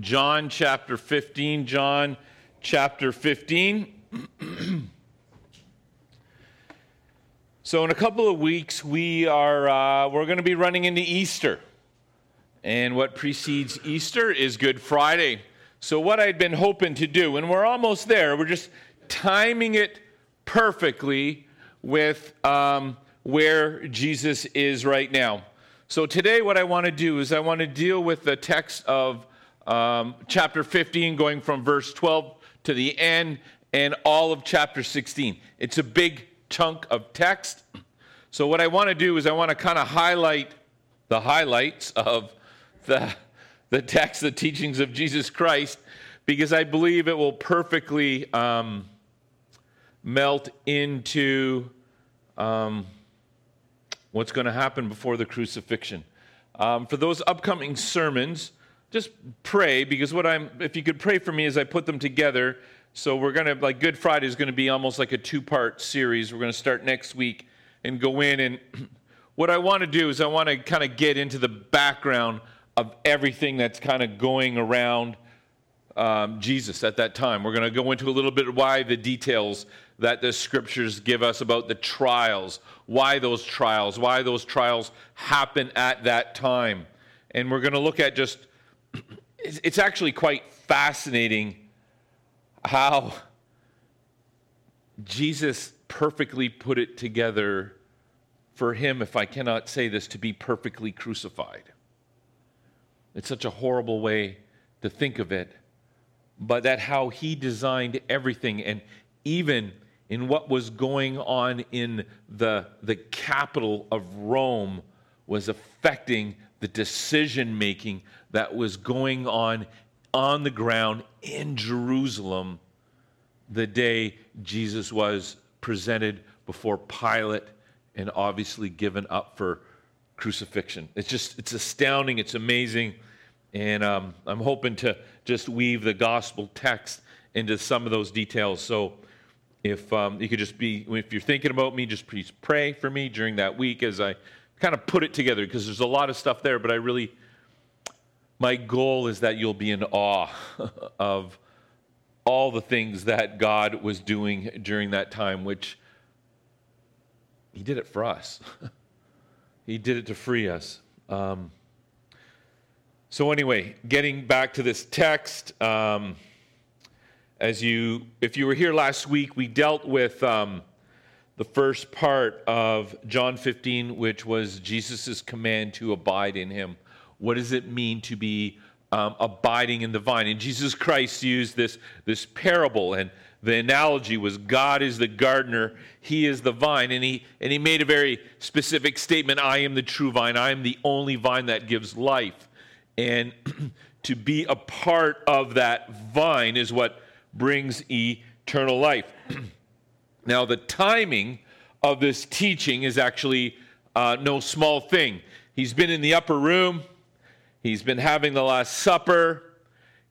John chapter 15. John chapter 15. so, in a couple of weeks, we are uh, we're going to be running into Easter, and what precedes Easter is Good Friday. So, what I'd been hoping to do, and we're almost there, we're just timing it perfectly with um, where Jesus is right now. So, today, what I want to do is I want to deal with the text of um, chapter 15, going from verse 12 to the end, and all of chapter 16. It's a big chunk of text. So, what I want to do is I want to kind of highlight the highlights of the, the text, the teachings of Jesus Christ, because I believe it will perfectly um, melt into um, what's going to happen before the crucifixion. Um, for those upcoming sermons, just pray because what I'm, if you could pray for me as I put them together. So we're going to, like, Good Friday is going to be almost like a two part series. We're going to start next week and go in. And what I want to do is I want to kind of get into the background of everything that's kind of going around um, Jesus at that time. We're going to go into a little bit why the details that the scriptures give us about the trials, why those trials, why those trials happen at that time. And we're going to look at just, it's actually quite fascinating how Jesus perfectly put it together for him, if I cannot say this, to be perfectly crucified. It's such a horrible way to think of it, but that how he designed everything, and even in what was going on in the, the capital of Rome, was affecting the decision making that was going on on the ground in Jerusalem the day Jesus was presented before Pilate and obviously given up for crucifixion. It's just, it's astounding, it's amazing. And um, I'm hoping to just weave the gospel text into some of those details. So if um, you could just be, if you're thinking about me, just please pray for me during that week as I kind of put it together because there's a lot of stuff there, but I really, my goal is that you'll be in awe of all the things that God was doing during that time, which He did it for us. he did it to free us. Um, so, anyway, getting back to this text, um, as you, if you were here last week, we dealt with um, the first part of John 15, which was Jesus' command to abide in Him. What does it mean to be um, abiding in the vine? And Jesus Christ used this, this parable, and the analogy was God is the gardener, He is the vine. And he, and he made a very specific statement I am the true vine, I am the only vine that gives life. And to be a part of that vine is what brings eternal life. now, the timing of this teaching is actually uh, no small thing. He's been in the upper room He's been having the Last Supper.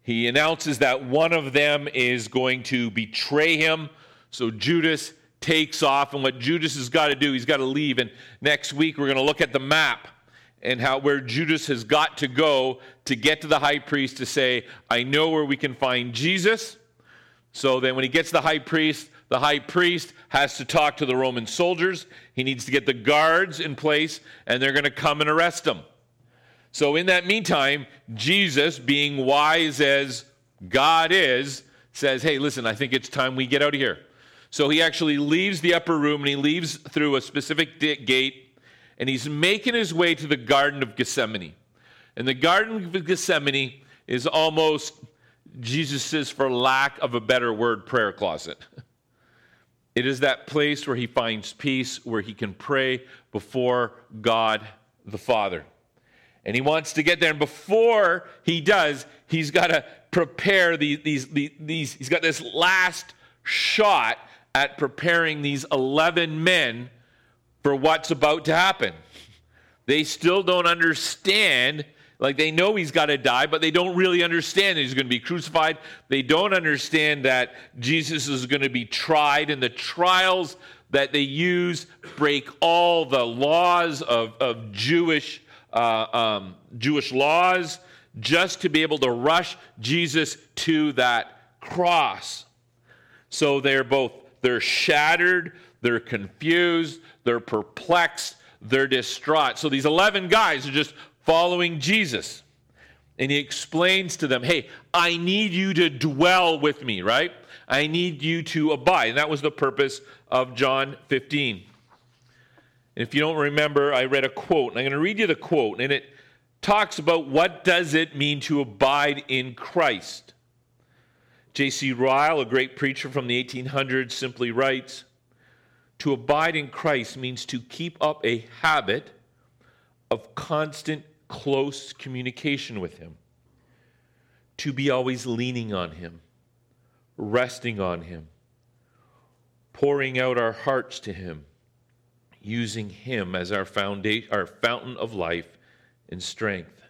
He announces that one of them is going to betray him. So Judas takes off. And what Judas has got to do, he's got to leave. And next week, we're going to look at the map and how where Judas has got to go to get to the high priest to say, I know where we can find Jesus. So then when he gets to the high priest, the high priest has to talk to the Roman soldiers. He needs to get the guards in place, and they're going to come and arrest him. So, in that meantime, Jesus, being wise as God is, says, Hey, listen, I think it's time we get out of here. So, he actually leaves the upper room and he leaves through a specific gate and he's making his way to the Garden of Gethsemane. And the Garden of Gethsemane is almost Jesus's, for lack of a better word, prayer closet. It is that place where he finds peace, where he can pray before God the Father. And he wants to get there. And before he does, he's got to prepare these, these, these, he's got this last shot at preparing these 11 men for what's about to happen. They still don't understand. Like they know he's got to die, but they don't really understand he's going to be crucified. They don't understand that Jesus is going to be tried, and the trials that they use break all the laws of, of Jewish uh, um, Jewish laws. just to be able to rush Jesus to that cross. So they're both they're shattered, they're confused, they're perplexed, they're distraught. So these 11 guys are just following Jesus. And he explains to them, "Hey, I need you to dwell with me, right? I need you to abide." And that was the purpose of John 15. And if you don't remember, I read a quote, and I'm going to read you the quote, and it talks about what does it mean to abide in Christ. J.C. Ryle, a great preacher from the 1800s, simply writes To abide in Christ means to keep up a habit of constant, close communication with Him, to be always leaning on Him, resting on Him, pouring out our hearts to Him, using Him as our, foundation, our fountain of life and strength,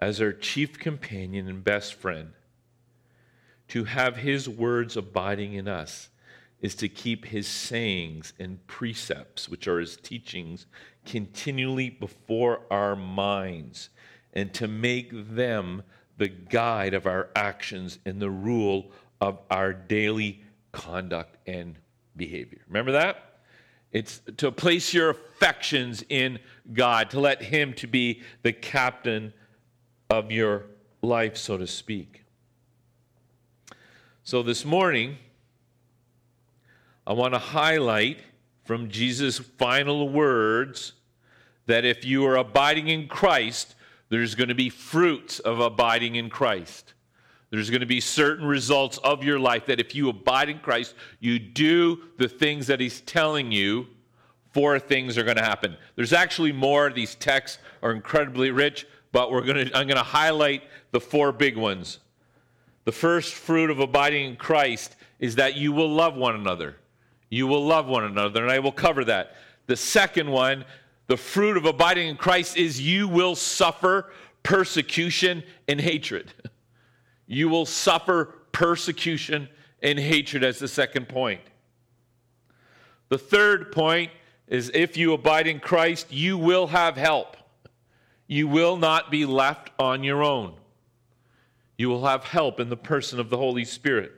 as our chief companion and best friend. To have his words abiding in us is to keep his sayings and precepts, which are his teachings, continually before our minds and to make them the guide of our actions and the rule of our daily conduct and behavior. Remember that? It's to place your affections in God, to let him to be the captain of your life, so to speak. So this morning, I want to highlight from Jesus' final words that if you are abiding in Christ, there's going to be fruits of abiding in Christ. There's going to be certain results of your life that if you abide in Christ, you do the things that He's telling you, four things are going to happen. There's actually more. These texts are incredibly rich, but we're going to, I'm going to highlight the four big ones. The first fruit of abiding in Christ is that you will love one another. You will love one another, and I will cover that. The second one, the fruit of abiding in Christ, is you will suffer persecution and hatred. You will suffer persecution and hatred as the second point. The third point is if you abide in Christ, you will have help. You will not be left on your own. You will have help in the person of the Holy Spirit.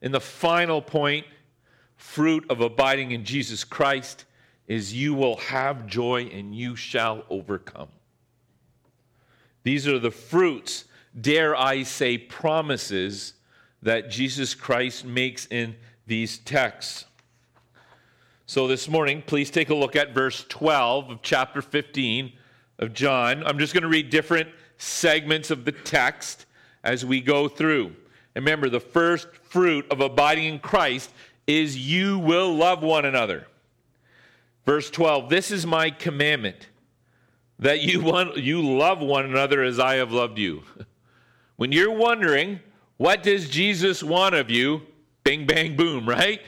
And the final point, fruit of abiding in Jesus Christ, is you will have joy and you shall overcome. These are the fruits, dare I say, promises that Jesus Christ makes in these texts. So this morning, please take a look at verse 12 of chapter 15 of John. I'm just going to read different segments of the text as we go through. And remember, the first fruit of abiding in Christ is you will love one another. Verse 12, this is my commandment that you, want, you love one another as I have loved you. When you're wondering, what does Jesus want of you? Bing, bang, boom, right?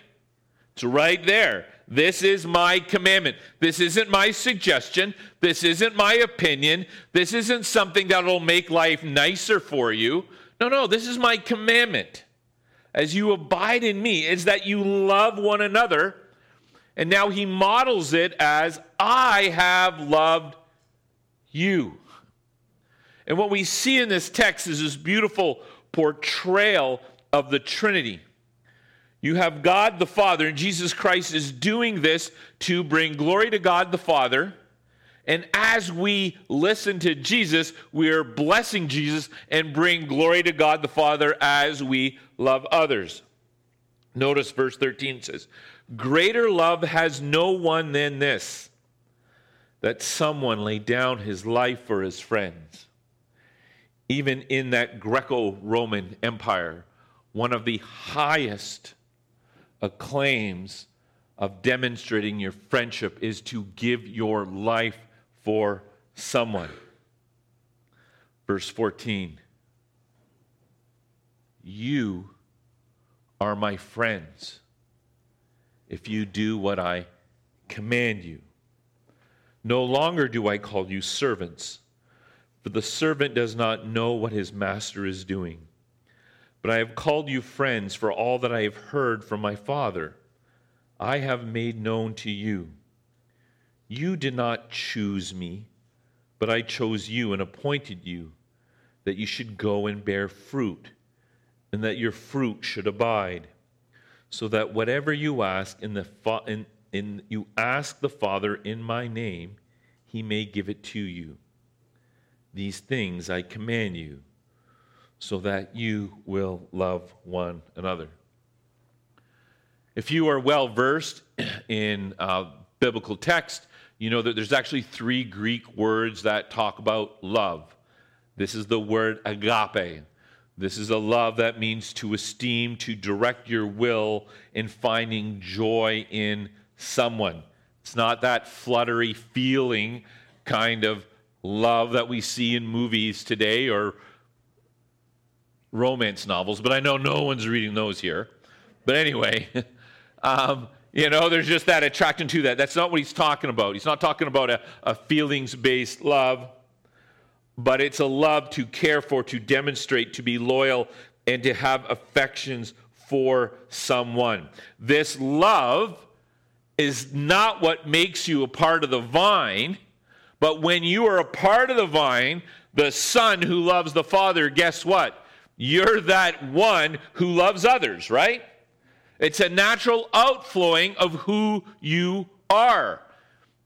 It's right there. This is my commandment. This isn't my suggestion. This isn't my opinion. This isn't something that'll make life nicer for you. No, no, this is my commandment. As you abide in me, is that you love one another. And now he models it as I have loved you. And what we see in this text is this beautiful portrayal of the Trinity. You have God the Father, and Jesus Christ is doing this to bring glory to God the Father. And as we listen to Jesus, we are blessing Jesus and bring glory to God the Father as we love others. Notice verse 13 says, Greater love has no one than this, that someone lay down his life for his friends. Even in that Greco Roman Empire, one of the highest acclaims of demonstrating your friendship is to give your life for someone. Verse 14 You are my friends if you do what I command you. No longer do I call you servants, for the servant does not know what his master is doing but I have called you friends, for all that I have heard from my Father, I have made known to you. You did not choose me, but I chose you and appointed you that you should go and bear fruit, and that your fruit should abide, so that whatever you ask in the fa- in, in you ask the Father in my name, he may give it to you. These things I command you, so that you will love one another. If you are well versed in uh, biblical text, you know there's actually three Greek words that talk about love. This is the word agape. This is a love that means to esteem, to direct your will in finding joy in someone. It's not that fluttery feeling kind of love that we see in movies today or romance novels, but I know no one's reading those here. But anyway, um, you know, there's just that attraction to that. That's not what he's talking about. He's not talking about a, a feelings based love, but it's a love to care for, to demonstrate, to be loyal, and to have affections for someone. This love is not what makes you a part of the vine, but when you are a part of the vine, the Son who loves the Father, guess what? You're that one who loves others, right? It's a natural outflowing of who you are.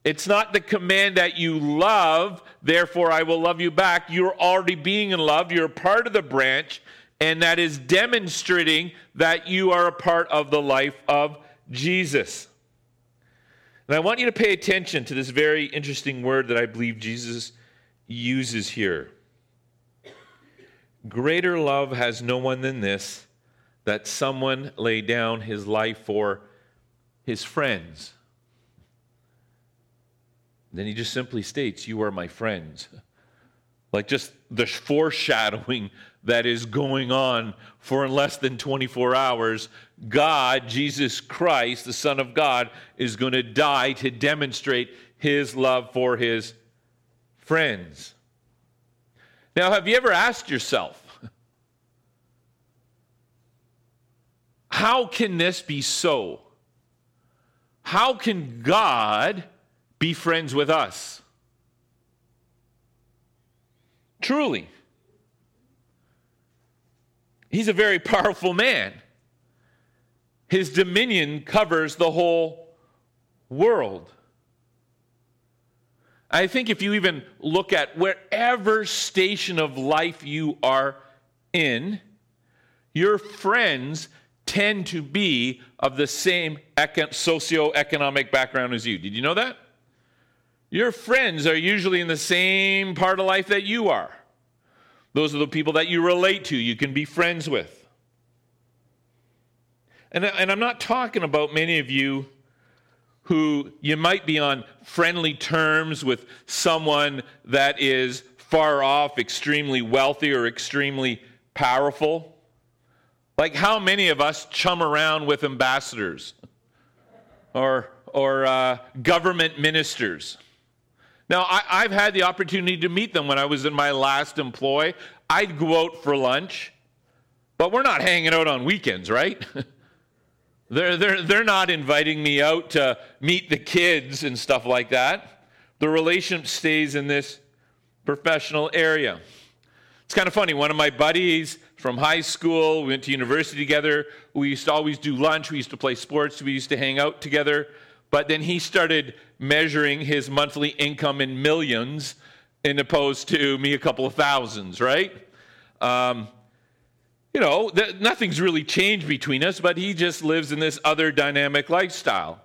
It's not the command that you love, therefore I will love you back. You're already being in love. You're part of the branch, and that is demonstrating that you are a part of the life of Jesus. And I want you to pay attention to this very interesting word that I believe Jesus uses here. Greater love has no one than this that someone lay down his life for his friends. Then he just simply states, You are my friends. Like just the foreshadowing that is going on for in less than 24 hours. God, Jesus Christ, the Son of God, is going to die to demonstrate his love for his friends. Now, have you ever asked yourself, How can this be so? How can God be friends with us? Truly. He's a very powerful man. His dominion covers the whole world. I think if you even look at wherever station of life you are in, your friends tend to be of the same socioeconomic background as you. Did you know that? Your friends are usually in the same part of life that you are. Those are the people that you relate to, you can be friends with. And, and I'm not talking about many of you who you might be on friendly terms with someone that is far off, extremely wealthy, or extremely powerful. Like, how many of us chum around with ambassadors or, or uh, government ministers? Now, I, have had the opportunity to meet them when I was in my last employ. I'd go out for lunch, but we're not hanging out on weekends, right? they're, they're, they're not inviting me out to meet the kids and stuff like that. The relationship stays in this professional area. It's kind of funny. One of my buddies from high school. We went to university together. We used to always do lunch. We used to play sports. We used to hang out together. But then he started measuring his monthly income in millions in opposed to me a couple of thousands, right? Um, you know, th- nothing's really changed between us, but he just lives in this other dynamic lifestyle.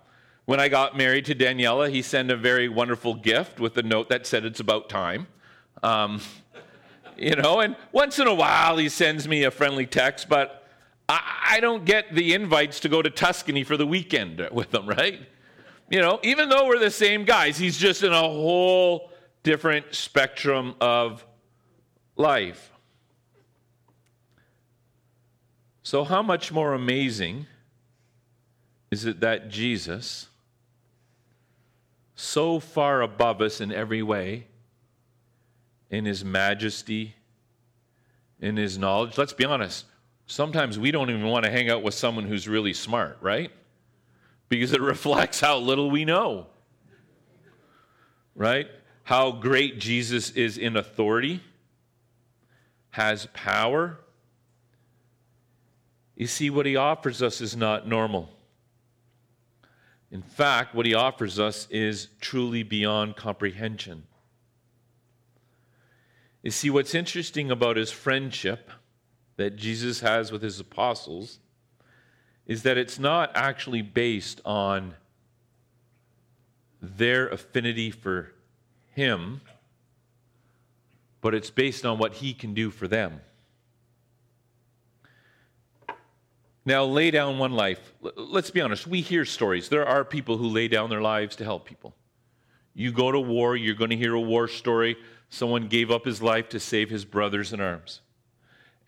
When I got married to Daniela, he sent a very wonderful gift with a note that said it's about time. Um, you know, and once in a while he sends me a friendly text, but I, I don't get the invites to go to Tuscany for the weekend with him, right? You know, even though we're the same guys, he's just in a whole different spectrum of life. So, how much more amazing is it that Jesus, so far above us in every way, in his majesty, in his knowledge. Let's be honest, sometimes we don't even want to hang out with someone who's really smart, right? Because it reflects how little we know. Right? how great Jesus is in authority, has power, you see, what he offers us is not normal. In fact, what he offers us is truly beyond comprehension. You see, what's interesting about his friendship that Jesus has with his apostles is that it's not actually based on their affinity for him, but it's based on what he can do for them. Now, lay down one life. Let's be honest, we hear stories. There are people who lay down their lives to help people. You go to war, you're going to hear a war story. Someone gave up his life to save his brothers in arms.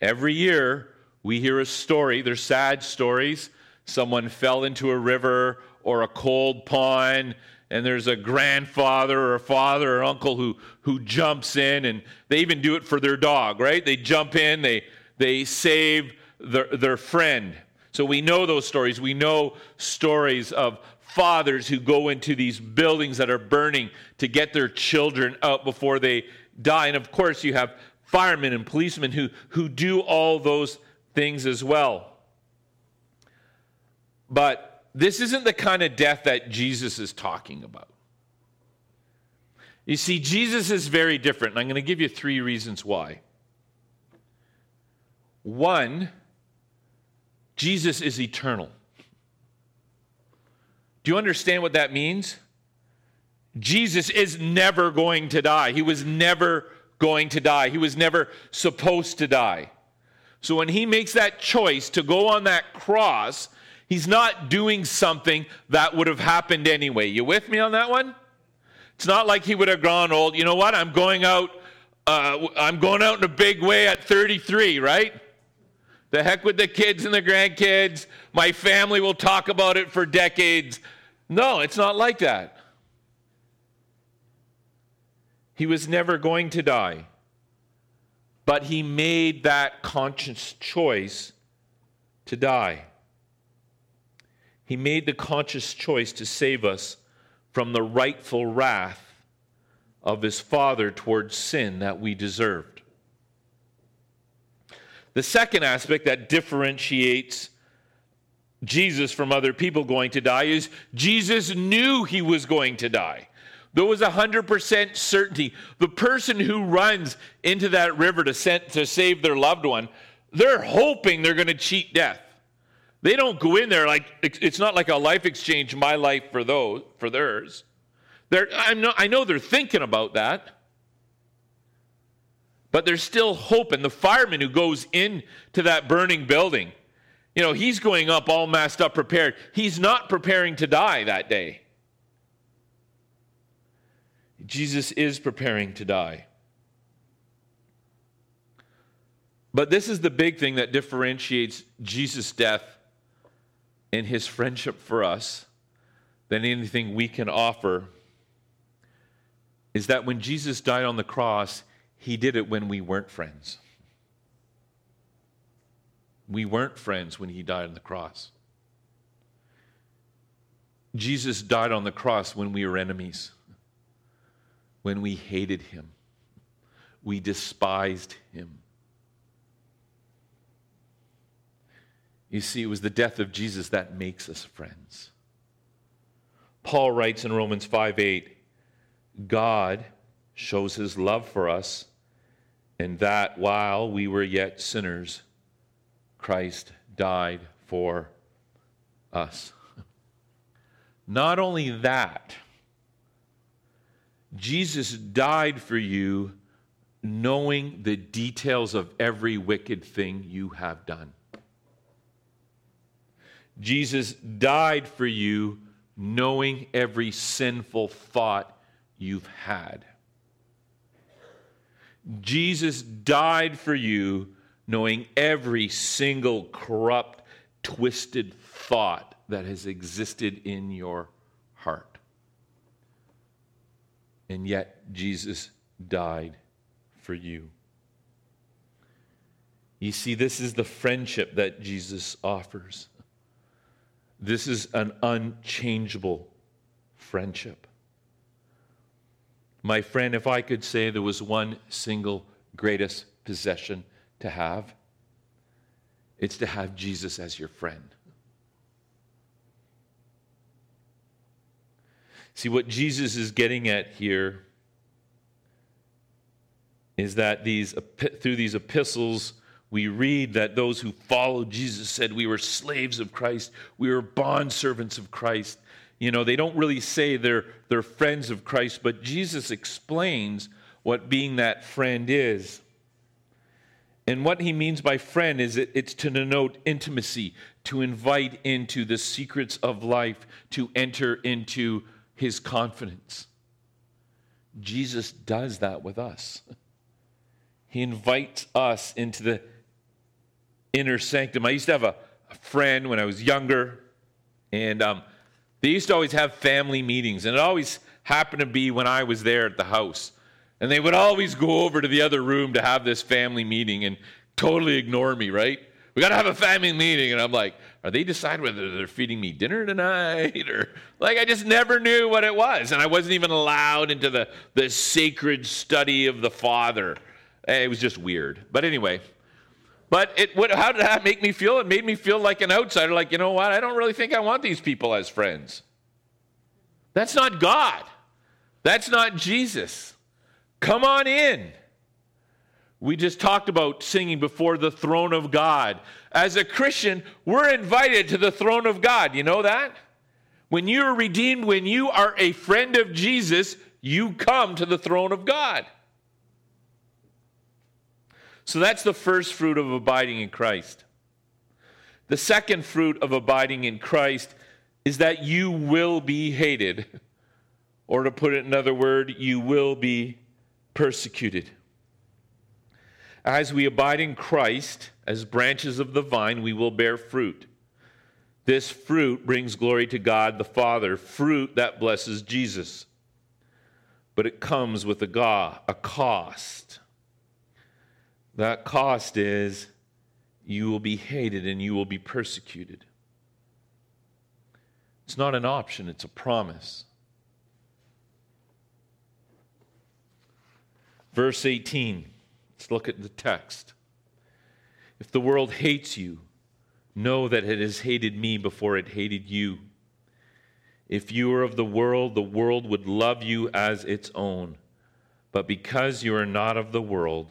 Every year, we hear a story. They're sad stories. Someone fell into a river or a cold pond, and there's a grandfather or a father or uncle who, who jumps in, and they even do it for their dog, right? They jump in, they, they save their, their friend. So we know those stories. We know stories of fathers who go into these buildings that are burning to get their children out before they die. And of course, you have firemen and policemen who, who do all those things as well. But this isn't the kind of death that Jesus is talking about. You see, Jesus is very different, and I'm going to give you three reasons why. One, Jesus is eternal. Do you understand what that means? Jesus is never going to die. He was never going to die. He was never supposed to die. So when he makes that choice to go on that cross, he's not doing something that would have happened anyway. You with me on that one? It's not like he would have gone old. You know what? I'm going out. Uh, I'm going out in a big way at 33, right? The heck with the kids and the grandkids. My family will talk about it for decades. No, it's not like that. He was never going to die. But he made that conscious choice to die. He made the conscious choice to save us from the rightful wrath of his Father towards sin that we deserved. The second aspect that differentiates Jesus from other people going to die is Jesus knew he was going to die. There was 100% certainty. The person who runs into that river to, send, to save their loved one, they're hoping they're going to cheat death. They don't go in there like it's not like a life exchange, my life for those for theirs. They're, I know they're thinking about that. But there's still hope. And the fireman who goes into that burning building, you know, he's going up all masked up, prepared. He's not preparing to die that day. Jesus is preparing to die. But this is the big thing that differentiates Jesus' death and his friendship for us than anything we can offer is that when Jesus died on the cross, he did it when we weren't friends. We weren't friends when he died on the cross. Jesus died on the cross when we were enemies, when we hated him, we despised him. You see, it was the death of Jesus that makes us friends. Paul writes in Romans 5 8, God shows his love for us and that while we were yet sinners, Christ died for us. Not only that, Jesus died for you knowing the details of every wicked thing you have done. Jesus died for you knowing every sinful thought you've had. Jesus died for you knowing every single corrupt, twisted thought that has existed in your heart. And yet, Jesus died for you. You see, this is the friendship that Jesus offers. This is an unchangeable friendship. My friend, if I could say there was one single greatest possession to have, it's to have Jesus as your friend. See, what Jesus is getting at here is that these, through these epistles, we read that those who followed Jesus said we were slaves of Christ, we were bondservants of Christ. You know, they don't really say they're, they're friends of Christ, but Jesus explains what being that friend is. And what he means by friend is it, it's to denote intimacy, to invite into the secrets of life, to enter into his confidence. Jesus does that with us. He invites us into the inner sanctum. I used to have a, a friend when I was younger, and um, they used to always have family meetings, and it always happened to be when I was there at the house. And they would always go over to the other room to have this family meeting and totally ignore me, right? We got to have a family meeting. And I'm like, are they deciding whether they're feeding me dinner tonight? Or like, I just never knew what it was. And I wasn't even allowed into the, the sacred study of the Father. Eh, it was just weird. But anyway, but it, what, how did that make me feel? It made me feel like an outsider, like, you know what? I don't really think I want these people as friends. That's not God. That's not Jesus. Come on in. We just talked about singing before the throne of God. As a Christian, we're invited to the throne of God. You know that? When you are redeemed, when you are a friend of Jesus, you come to the throne of God. So that's the first fruit of abiding in Christ. The second fruit of abiding in Christ is that you will be hated. Or to put it another word, you will be persecuted. As we abide in Christ, as branches of the vine, we will bear fruit. This fruit brings glory to God the Father, fruit that blesses Jesus. But it comes with a, a cost. That cost is you will be hated and you will be persecuted. It's not an option, it's a promise. Verse 18, let's look at the text. If the world hates you, know that it has hated me before it hated you. If you were of the world, the world would love you as its own. But because you are not of the world,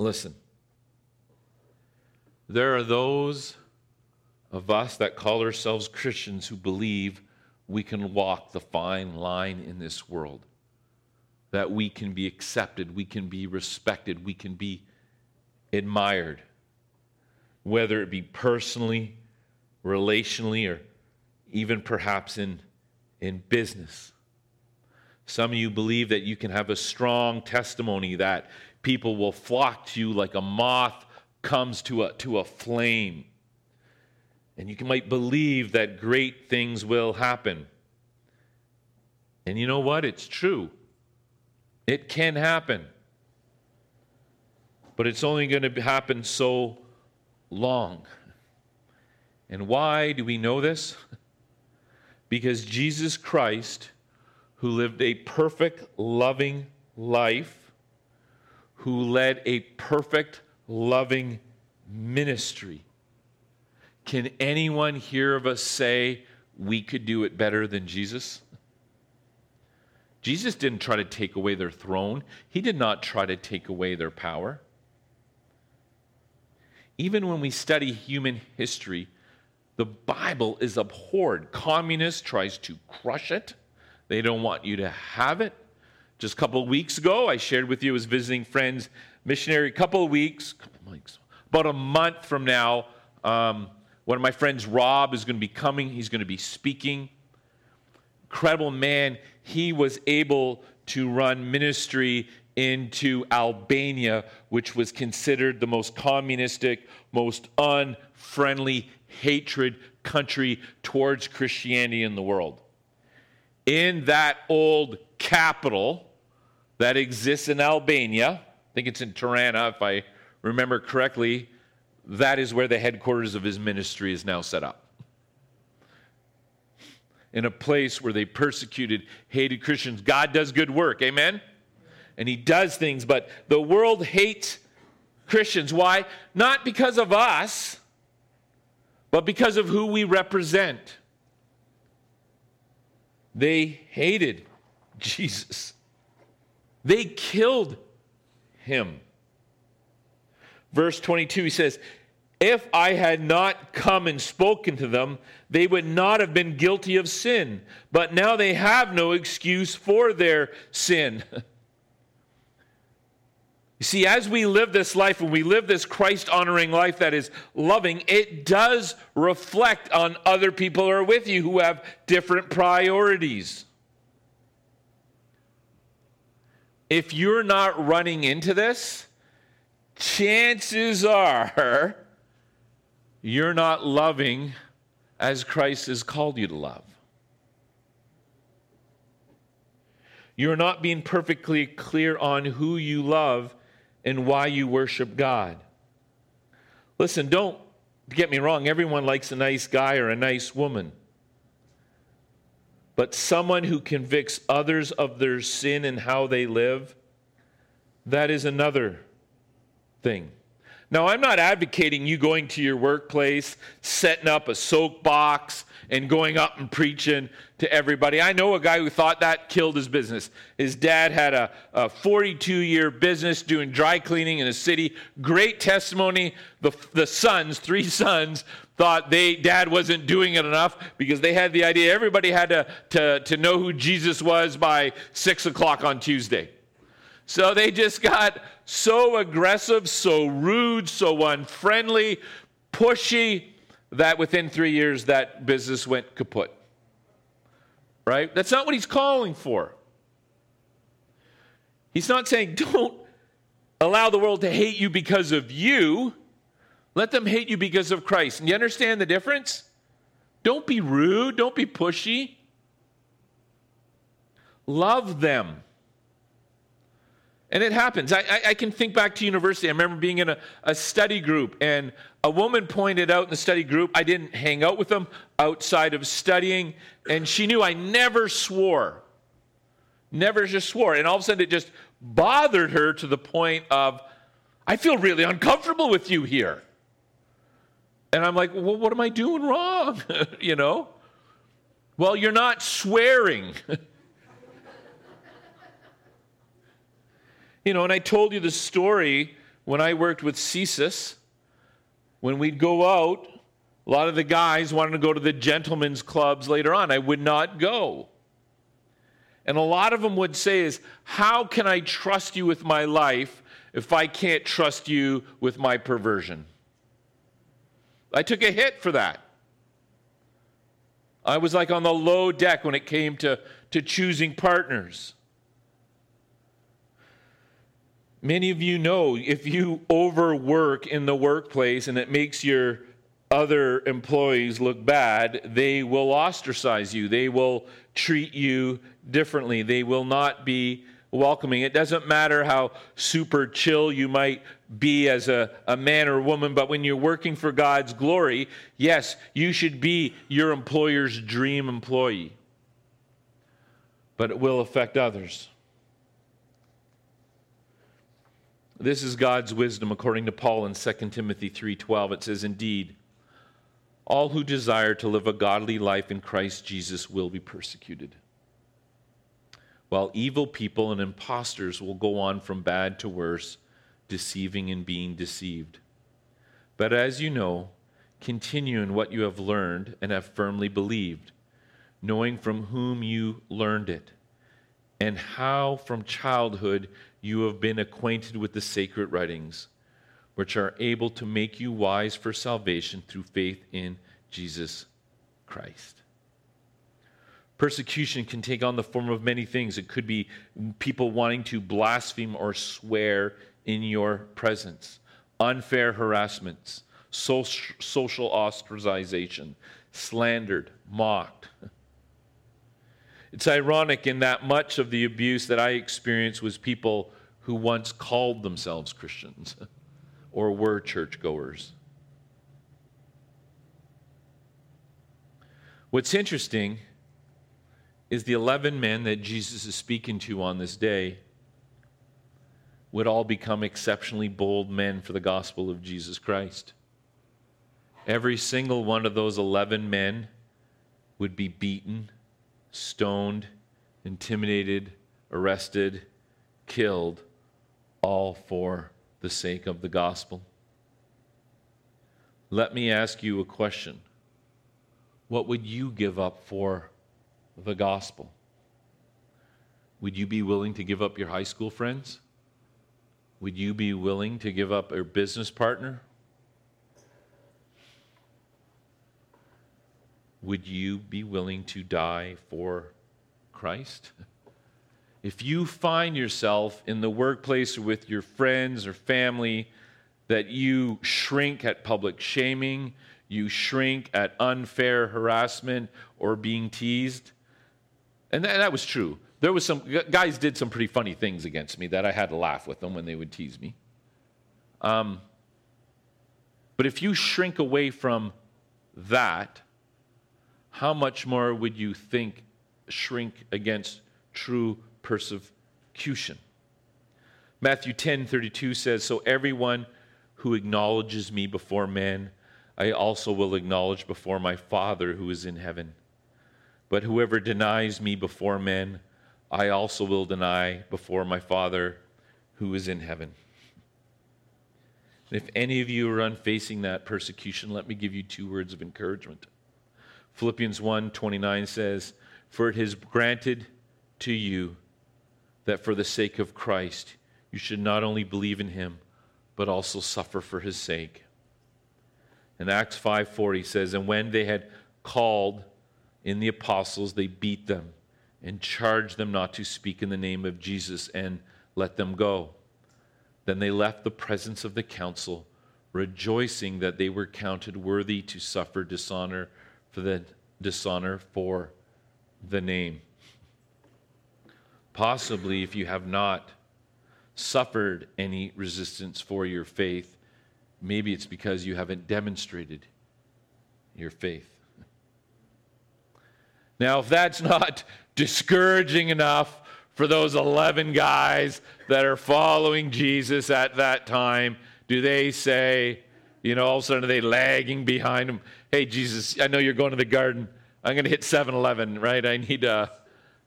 Listen, there are those of us that call ourselves Christians who believe we can walk the fine line in this world, that we can be accepted, we can be respected, we can be admired, whether it be personally, relationally, or even perhaps in, in business. Some of you believe that you can have a strong testimony that people will flock to you like a moth comes to a, to a flame. And you might believe that great things will happen. And you know what? It's true. It can happen. But it's only going to happen so long. And why do we know this? Because Jesus Christ, who lived a perfect, loving life, who led a perfect, loving ministry. Can anyone here of us say we could do it better than Jesus? Jesus didn't try to take away their throne, he did not try to take away their power. Even when we study human history, the Bible is abhorred. Communist tries to crush it. They don't want you to have it. Just a couple of weeks ago, I shared with you, I was visiting friends, missionary, a couple of weeks, couple weeks about a month from now, um, one of my friends, Rob, is going to be coming. He's going to be speaking. Incredible man. He was able to run ministry into Albania, which was considered the most communistic, most unfriendly, hatred country towards Christianity in the world. In that old capital that exists in Albania, I think it's in Tirana, if I remember correctly, that is where the headquarters of his ministry is now set up. In a place where they persecuted, hated Christians. God does good work, amen? And he does things, but the world hates Christians. Why? Not because of us, but because of who we represent. They hated Jesus, they killed him. Verse 22, he says, If I had not come and spoken to them, they would not have been guilty of sin. But now they have no excuse for their sin. You see, as we live this life, when we live this Christ honoring life that is loving, it does reflect on other people who are with you who have different priorities. If you're not running into this, chances are you're not loving as Christ has called you to love. You're not being perfectly clear on who you love and why you worship God. Listen, don't get me wrong, everyone likes a nice guy or a nice woman. But someone who convicts others of their sin and how they live, that is another thing. Now, I'm not advocating you going to your workplace, setting up a soapbox, and going up and preaching to everybody. I know a guy who thought that killed his business. His dad had a 42 year business doing dry cleaning in a city. Great testimony. The, the sons, three sons, thought they dad wasn't doing it enough because they had the idea everybody had to, to, to know who Jesus was by six o'clock on Tuesday. So they just got so aggressive, so rude, so unfriendly, pushy, that within three years that business went kaput. Right? That's not what he's calling for. He's not saying don't allow the world to hate you because of you. Let them hate you because of Christ. And you understand the difference? Don't be rude, don't be pushy. Love them. And it happens. I, I, I, can think back to university. I remember being in a, a study group, and a woman pointed out in the study group, I didn't hang out with them outside of studying, and she knew I never swore. Never just swore. And all of a sudden, it just bothered her to the point of, I feel really uncomfortable with you here. And I'm like, well, what am I doing wrong? you know? Well, you're not swearing. You know, and I told you the story when I worked with CSIS. When we'd go out, a lot of the guys wanted to go to the gentlemen's clubs later on. I would not go. And a lot of them would say is, how can I trust you with my life if I can't trust you with my perversion? I took a hit for that. I was like on the low deck when it came to, to choosing partners. Many of you know if you overwork in the workplace and it makes your other employees look bad, they will ostracize you. They will treat you differently. They will not be welcoming. It doesn't matter how super chill you might be as a, a man or woman, but when you're working for God's glory, yes, you should be your employer's dream employee. But it will affect others. This is God's wisdom according to Paul in 2 Timothy 3:12. It says indeed all who desire to live a godly life in Christ Jesus will be persecuted. while evil people and impostors will go on from bad to worse, deceiving and being deceived. But as you know, continue in what you have learned and have firmly believed, knowing from whom you learned it, and how from childhood you have been acquainted with the sacred writings, which are able to make you wise for salvation through faith in Jesus Christ. Persecution can take on the form of many things. It could be people wanting to blaspheme or swear in your presence, unfair harassments, social ostracization, slandered, mocked. It's ironic in that much of the abuse that I experienced was people who once called themselves Christians or were churchgoers. What's interesting is the 11 men that Jesus is speaking to on this day would all become exceptionally bold men for the gospel of Jesus Christ. Every single one of those 11 men would be beaten, stoned, intimidated, arrested, killed, all for the sake of the gospel. Let me ask you a question. What would you give up for the gospel? Would you be willing to give up your high school friends? Would you be willing to give up a business partner? Would you be willing to die for Christ? If you find yourself in the workplace or with your friends or family that you shrink at public shaming, you shrink at unfair harassment or being teased, and that, that was true. There was some guys did some pretty funny things against me that I had to laugh with them when they would tease me. Um, but if you shrink away from that, how much more would you think shrink against true persecution? Matthew 10 32 says, So everyone who acknowledges me before men, I also will acknowledge before my Father who is in heaven. But whoever denies me before men, I also will deny before my Father who is in heaven. And if any of you are unfacing that persecution, let me give you two words of encouragement. Philippians 1 29 says, For it is granted to you that for the sake of Christ you should not only believe in him, but also suffer for his sake. And Acts 5:40 says, And when they had called in the apostles, they beat them and charged them not to speak in the name of Jesus and let them go. Then they left the presence of the council, rejoicing that they were counted worthy to suffer dishonor for the dishonor for the name. Possibly, if you have not suffered any resistance for your faith, maybe it's because you haven't demonstrated your faith. Now, if that's not discouraging enough for those 11 guys that are following Jesus at that time, do they say, you know, all of a sudden are they lagging behind him? Hey, Jesus, I know you're going to the garden. I'm going to hit 7 Eleven, right? I need a,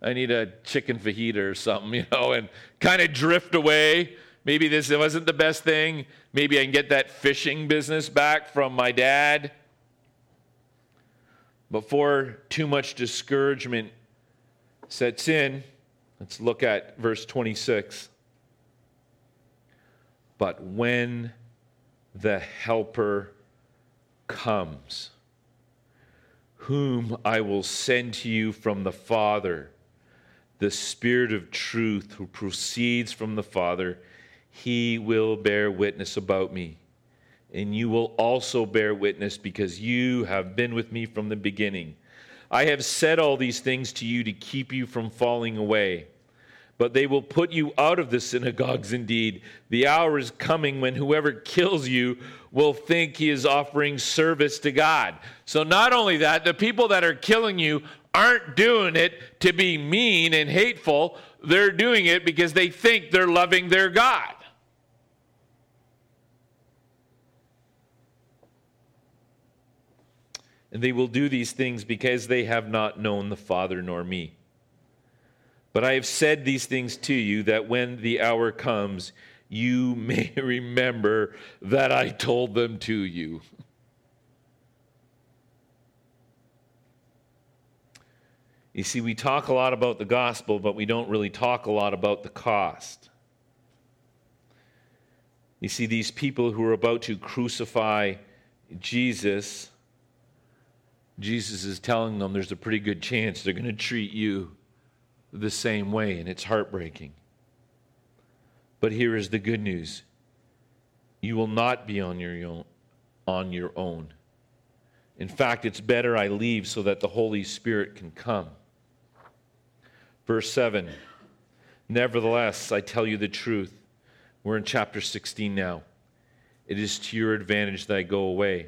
I need a chicken fajita or something, you know, and kind of drift away. Maybe this wasn't the best thing. Maybe I can get that fishing business back from my dad. Before too much discouragement sets in, let's look at verse 26. But when the Helper comes, whom I will send to you from the Father, the Spirit of truth who proceeds from the Father, he will bear witness about me and you will also bear witness because you have been with me from the beginning. I have said all these things to you to keep you from falling away. But they will put you out of the synagogues indeed. The hour is coming when whoever kills you will think he is offering service to God. So, not only that, the people that are killing you aren't doing it to be mean and hateful, they're doing it because they think they're loving their God. And they will do these things because they have not known the Father nor me. But I have said these things to you that when the hour comes, you may remember that I told them to you. You see, we talk a lot about the gospel, but we don't really talk a lot about the cost. You see, these people who are about to crucify Jesus, Jesus is telling them there's a pretty good chance they're going to treat you the same way, and it's heartbreaking. But here is the good news you will not be on your own. On your own. In fact, it's better I leave so that the Holy Spirit can come. Verse 7 Nevertheless, I tell you the truth. We're in chapter 16 now. It is to your advantage that I go away.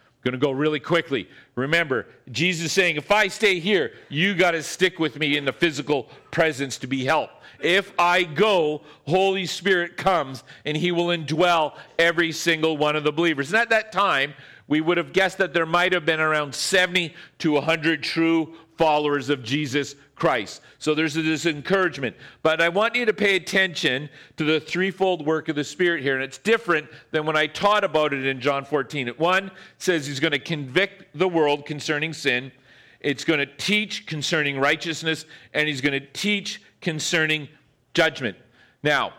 Going to go really quickly. Remember, Jesus is saying, if I stay here, you got to stick with me in the physical presence to be helped. If I go, Holy Spirit comes and he will indwell every single one of the believers. And at that time, we would have guessed that there might have been around 70 to 100 true followers of Jesus Christ. So there's this encouragement. But I want you to pay attention to the threefold work of the Spirit here. And it's different than when I taught about it in John 14. One says he's going to convict the world concerning sin, it's going to teach concerning righteousness, and he's going to teach concerning judgment. Now,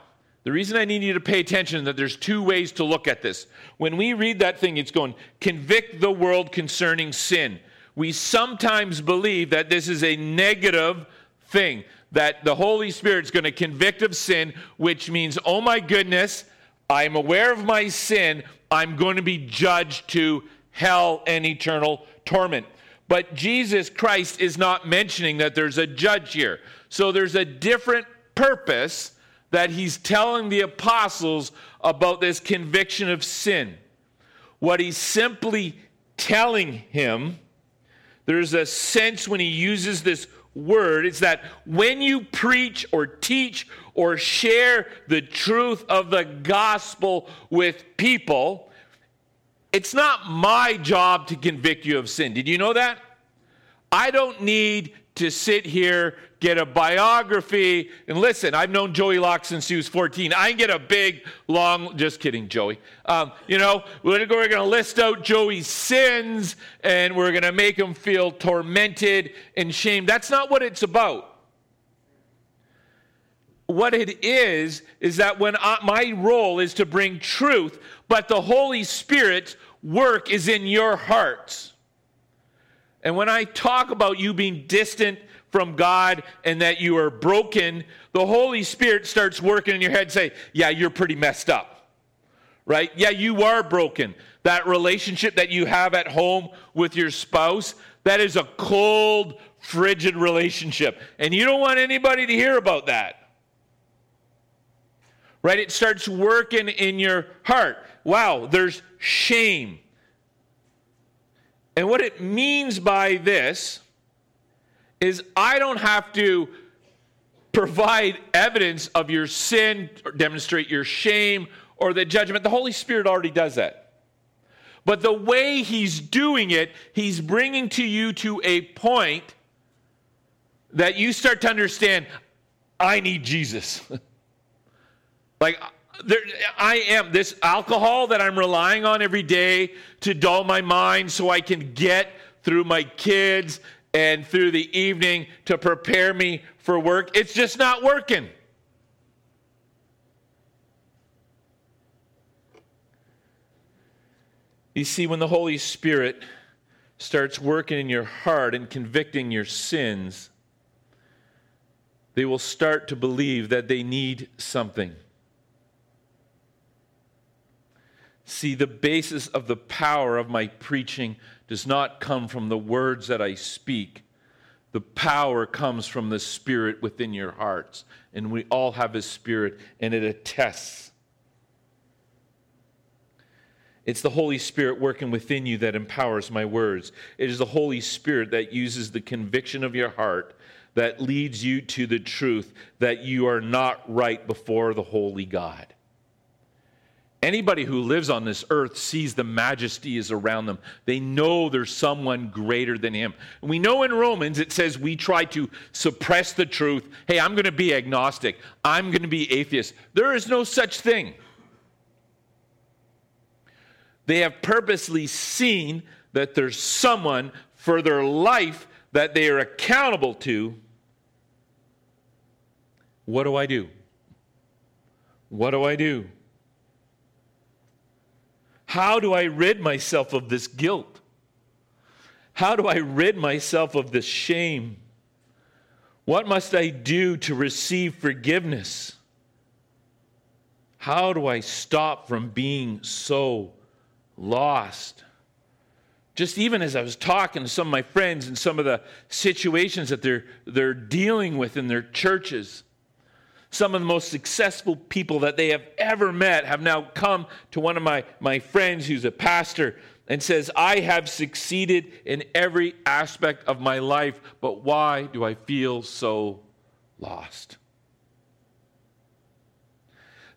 the reason I need you to pay attention is that there's two ways to look at this. When we read that thing, it's going, convict the world concerning sin we sometimes believe that this is a negative thing, that the Holy Spirit's going to convict of sin, which means, oh my goodness, I'm aware of my sin, I'm going to be judged to hell and eternal torment. But Jesus Christ is not mentioning that there's a judge here. So there's a different purpose that he's telling the apostles about this conviction of sin. What he's simply telling him there's a sense when he uses this word, it's that when you preach or teach or share the truth of the gospel with people, it's not my job to convict you of sin. Did you know that? I don't need to sit here, get a biography, and listen, I've known Joey Locke since he was 14. I can get a big, long, just kidding, Joey. Um, you know, we're going to list out Joey's sins and we're going to make him feel tormented and shamed. That's not what it's about. What it is, is that when I, my role is to bring truth, but the Holy Spirit's work is in your hearts. And when I talk about you being distant from God and that you are broken, the Holy Spirit starts working in your head say, Yeah, you're pretty messed up. Right? Yeah, you are broken. That relationship that you have at home with your spouse, that is a cold, frigid relationship. And you don't want anybody to hear about that. Right? It starts working in your heart. Wow, there's shame. And what it means by this is I don't have to provide evidence of your sin or demonstrate your shame or the judgment. The Holy Spirit already does that. But the way He's doing it, He's bringing to you to a point that you start to understand I need Jesus. like, there, I am this alcohol that I'm relying on every day to dull my mind so I can get through my kids and through the evening to prepare me for work. It's just not working. You see, when the Holy Spirit starts working in your heart and convicting your sins, they will start to believe that they need something. See, the basis of the power of my preaching does not come from the words that I speak. The power comes from the Spirit within your hearts. And we all have His Spirit, and it attests It's the Holy Spirit working within you that empowers my words. It is the Holy Spirit that uses the conviction of your heart that leads you to the truth that you are not right before the holy God. Anybody who lives on this earth sees the majesty is around them. They know there's someone greater than him. We know in Romans it says we try to suppress the truth. Hey, I'm going to be agnostic. I'm going to be atheist. There is no such thing. They have purposely seen that there's someone for their life that they are accountable to. What do I do? What do I do? How do I rid myself of this guilt? How do I rid myself of this shame? What must I do to receive forgiveness? How do I stop from being so lost? Just even as I was talking to some of my friends and some of the situations that they're, they're dealing with in their churches, some of the most successful people that they have ever met have now come to one of my, my friends who's a pastor and says, I have succeeded in every aspect of my life, but why do I feel so lost?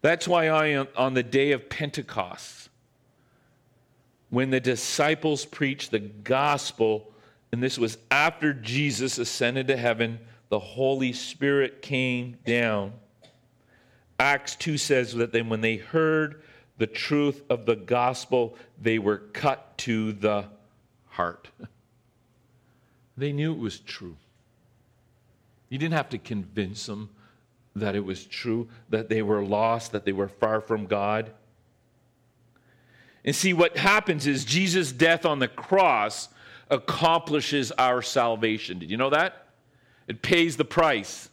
That's why I, on the day of Pentecost, when the disciples preached the gospel, and this was after Jesus ascended to heaven, the Holy Spirit came down Acts 2 says that then when they heard the truth of the gospel, they were cut to the heart. They knew it was true. You didn't have to convince them that it was true, that they were lost, that they were far from God. And see, what happens is Jesus' death on the cross accomplishes our salvation. Did you know that? It pays the price.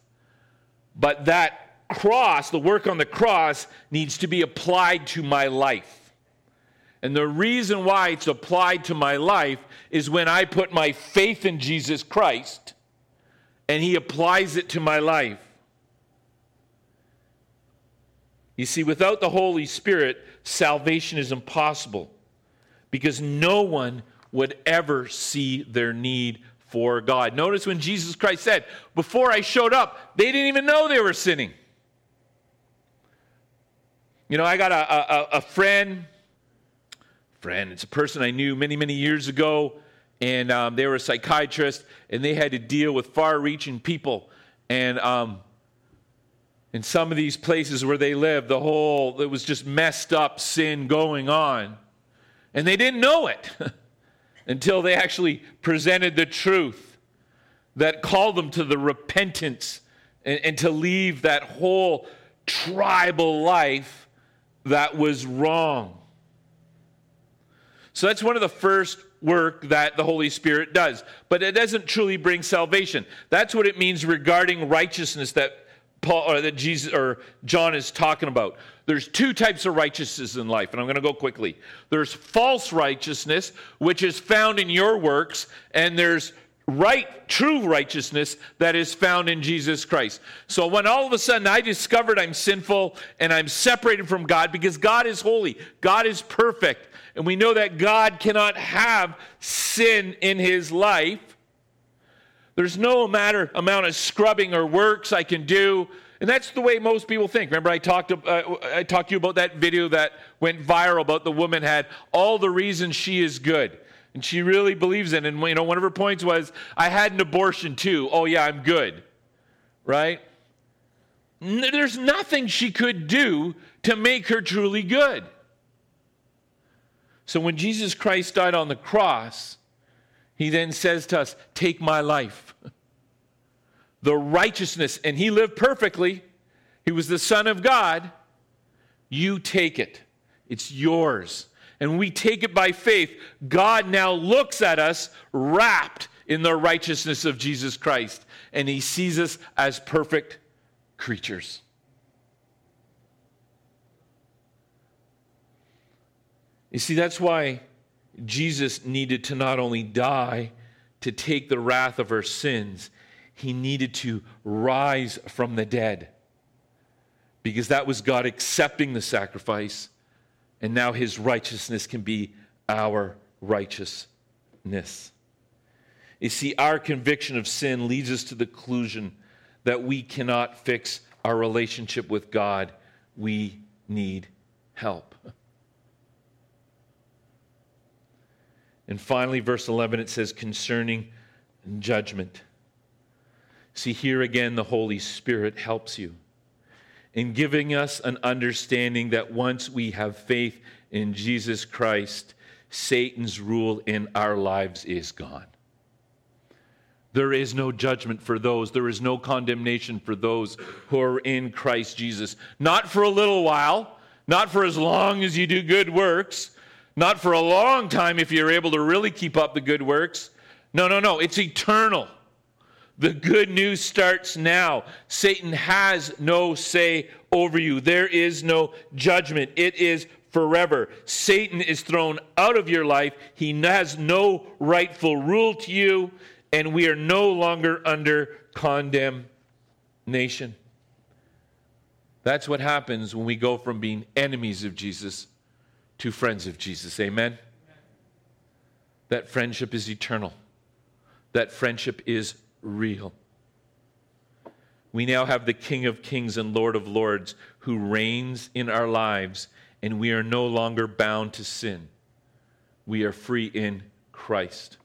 But that cross, the work on the cross, needs to be applied to my life. And the reason why it's applied to my life is when I put my faith in Jesus Christ and He applies it to my life. You see, without the Holy Spirit, salvation is impossible because no one would ever see their need for God. Notice when Jesus Christ said, Before I showed up, they didn't even know they were sinning. You know, I got a, a, a friend, friend, it's a person I knew many, many years ago, and um, they were a psychiatrist, and they had to deal with far reaching people. And um, in some of these places where they lived, the whole, it was just messed up sin going on. And they didn't know it until they actually presented the truth that called them to the repentance and, and to leave that whole tribal life that was wrong. So that's one of the first work that the Holy Spirit does. But it doesn't truly bring salvation. That's what it means regarding righteousness that Paul or that Jesus or John is talking about. There's two types of righteousness in life, and I'm going to go quickly. There's false righteousness, which is found in your works, and there's right, true righteousness that is found in Jesus Christ. So when all of a sudden I discovered I'm sinful and I'm separated from God because God is holy, God is perfect, and we know that God cannot have sin in his life. There's no matter amount of scrubbing or works I can do. And that's the way most people think. Remember, I talked, uh, I talked to you about that video that went viral about the woman had all the reasons she is good. And she really believes in. And, you know, one of her points was, I had an abortion too. Oh, yeah, I'm good. Right? There's nothing she could do to make her truly good. So when Jesus Christ died on the cross, he then says to us, Take my life. The righteousness, and he lived perfectly, he was the Son of God. You take it, it's yours and we take it by faith, God now looks at us wrapped in the righteousness of Jesus Christ, and he sees us as perfect creatures. You see, that's why Jesus needed to not only die to take the wrath of our sins, he needed to rise from the dead. Because that was God accepting the sacrifice and now his righteousness can be our righteousness. You see, our conviction of sin leads us to the conclusion that we cannot fix our relationship with God. We need help. And finally, verse 11, it says, concerning judgment. See, here again, the Holy Spirit helps you in giving us an understanding that once we have faith in Jesus Christ, Satan's rule in our lives is gone. There is no judgment for those. There is no condemnation for those who are in Christ Jesus. Not for a little while, not for as long as you do good works, not for a long time if you're able to really keep up the good works. No, no, no. It's eternal. The good news starts now. Satan has no say over you, there is no judgment. It is forever. Satan is thrown out of your life. He has no rightful rule to you, and we are no longer under condemnation. That's what happens when we go from being enemies of Jesus to friends of Jesus. Amen? That friendship is eternal, that friendship is real. We now have the King of Kings and Lord of Lords who reigns in our lives, and we are no longer bound to sin. We are free in Christ.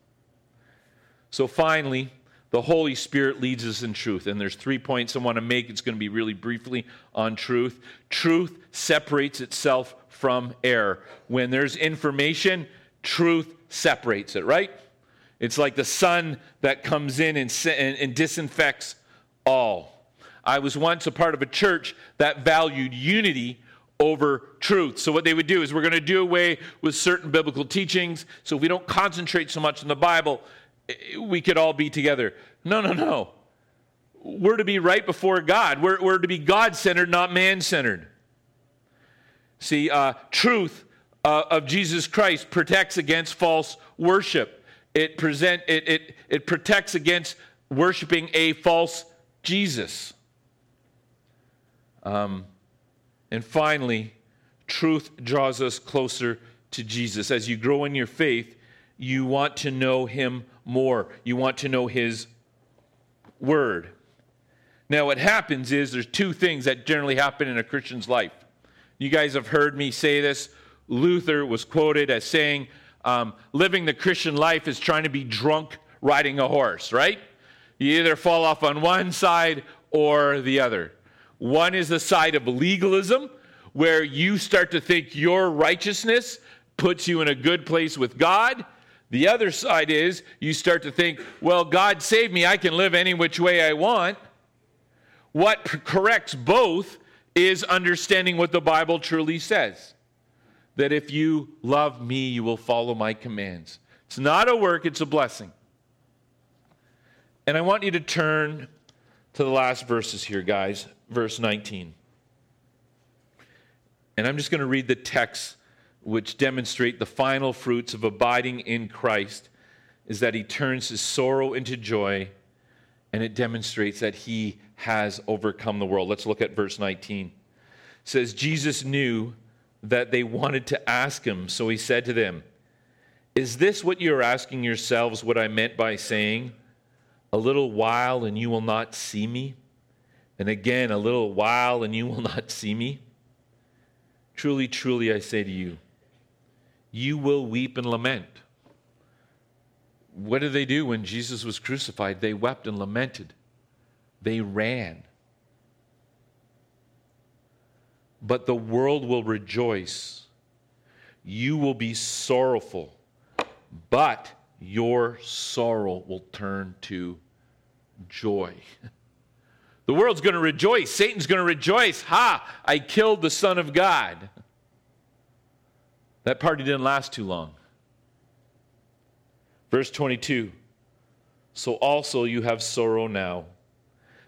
So finally, the Holy Spirit leads us in truth. And there's three points I want to make. It's going to be really briefly on truth. Truth separates itself from error. When there's information, truth separates it, right? It's like the sun that comes in and, and, and disinfects all. I was once a part of a church that valued unity over truth. So, what they would do is we're going to do away with certain biblical teachings. So, if we don't concentrate so much on the Bible, we could all be together. No, no, no. We're to be right before God. We're, we're to be God centered, not man centered. See, uh, truth uh, of Jesus Christ protects against false worship. It, present, it, it, it protects against worshiping a false Jesus. Um, and finally, truth draws us closer to Jesus. As you grow in your faith, you want to know him more. You want to know his word. Now, what happens is there's two things that generally happen in a Christian's life. You guys have heard me say this. Luther was quoted as saying, um, living the Christian life is trying to be drunk riding a horse, right? You either fall off on one side or the other. One is the side of legalism, where you start to think your righteousness puts you in a good place with God. The other side is you start to think, well, God saved me. I can live any which way I want. What corrects both is understanding what the Bible truly says that if you love me, you will follow my commands. It's not a work, it's a blessing. And I want you to turn to the last verses here, guys verse 19. And I'm just going to read the text which demonstrate the final fruits of abiding in Christ is that he turns his sorrow into joy and it demonstrates that he has overcome the world. Let's look at verse 19. It says Jesus knew that they wanted to ask him, so he said to them, "Is this what you're asking yourselves what I meant by saying, a little while and you will not see me?" And again, a little while, and you will not see me. Truly, truly, I say to you, you will weep and lament. What did they do when Jesus was crucified? They wept and lamented, they ran. But the world will rejoice. You will be sorrowful, but your sorrow will turn to joy. The world's going to rejoice. Satan's going to rejoice. Ha, I killed the Son of God. That party didn't last too long. Verse 22 So also you have sorrow now,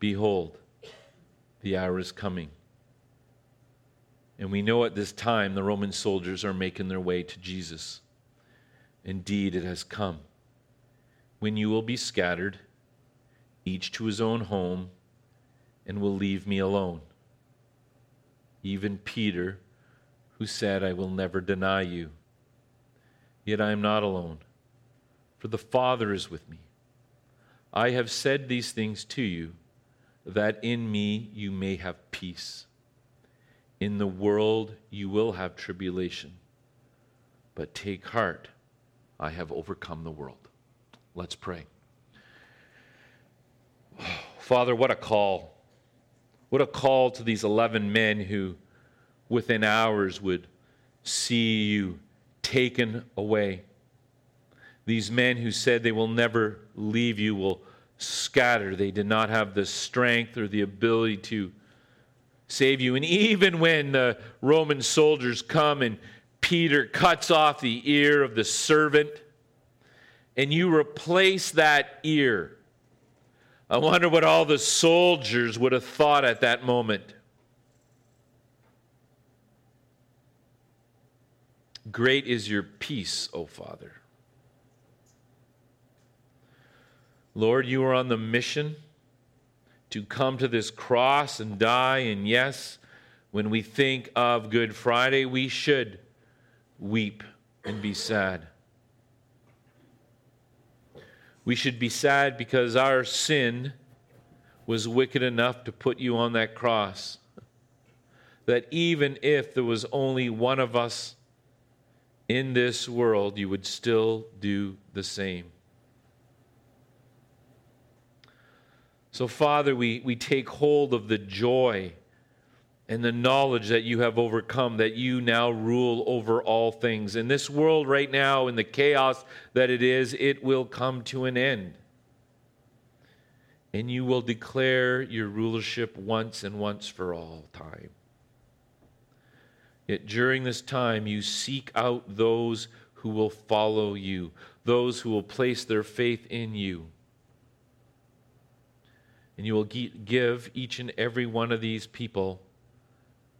Behold, the hour is coming. And we know at this time the Roman soldiers are making their way to Jesus. Indeed, it has come. When you will be scattered, each to his own home, and will leave me alone. Even Peter, who said, I will never deny you. Yet I am not alone, for the Father is with me. I have said these things to you, that in me you may have peace. In the world you will have tribulation, but take heart, I have overcome the world. Let's pray. Father, what a call. What a call to these 11 men who, within hours, would see you taken away. These men who said they will never leave you will scatter. They did not have the strength or the ability to save you. And even when the Roman soldiers come and Peter cuts off the ear of the servant, and you replace that ear, I wonder what all the soldiers would have thought at that moment. Great is your peace, O Father. Lord, you are on the mission to come to this cross and die. And yes, when we think of Good Friday, we should weep and be sad. We should be sad because our sin was wicked enough to put you on that cross. That even if there was only one of us in this world, you would still do the same. So, Father, we, we take hold of the joy and the knowledge that you have overcome, that you now rule over all things. In this world right now, in the chaos that it is, it will come to an end. And you will declare your rulership once and once for all time. Yet during this time, you seek out those who will follow you, those who will place their faith in you. And you will give each and every one of these people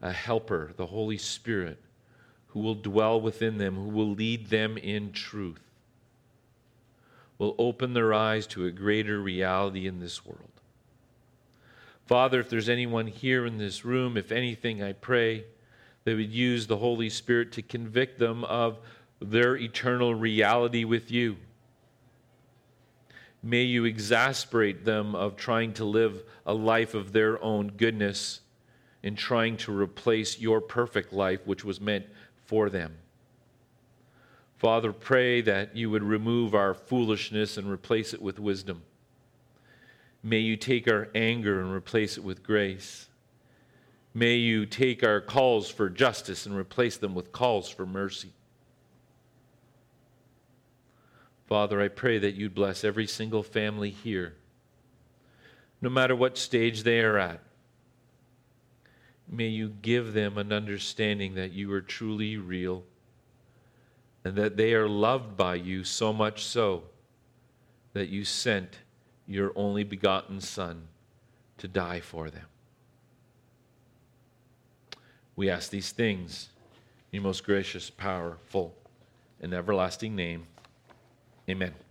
a helper, the Holy Spirit, who will dwell within them, who will lead them in truth, will open their eyes to a greater reality in this world. Father, if there's anyone here in this room, if anything, I pray they would use the Holy Spirit to convict them of their eternal reality with you. May you exasperate them of trying to live a life of their own goodness in trying to replace your perfect life, which was meant for them. Father, pray that you would remove our foolishness and replace it with wisdom. May you take our anger and replace it with grace. May you take our calls for justice and replace them with calls for mercy. Father, I pray that you'd bless every single family here, no matter what stage they are at. May you give them an understanding that you are truly real and that they are loved by you so much so that you sent your only begotten Son to die for them. We ask these things in your most gracious, powerful, and everlasting name. Amen.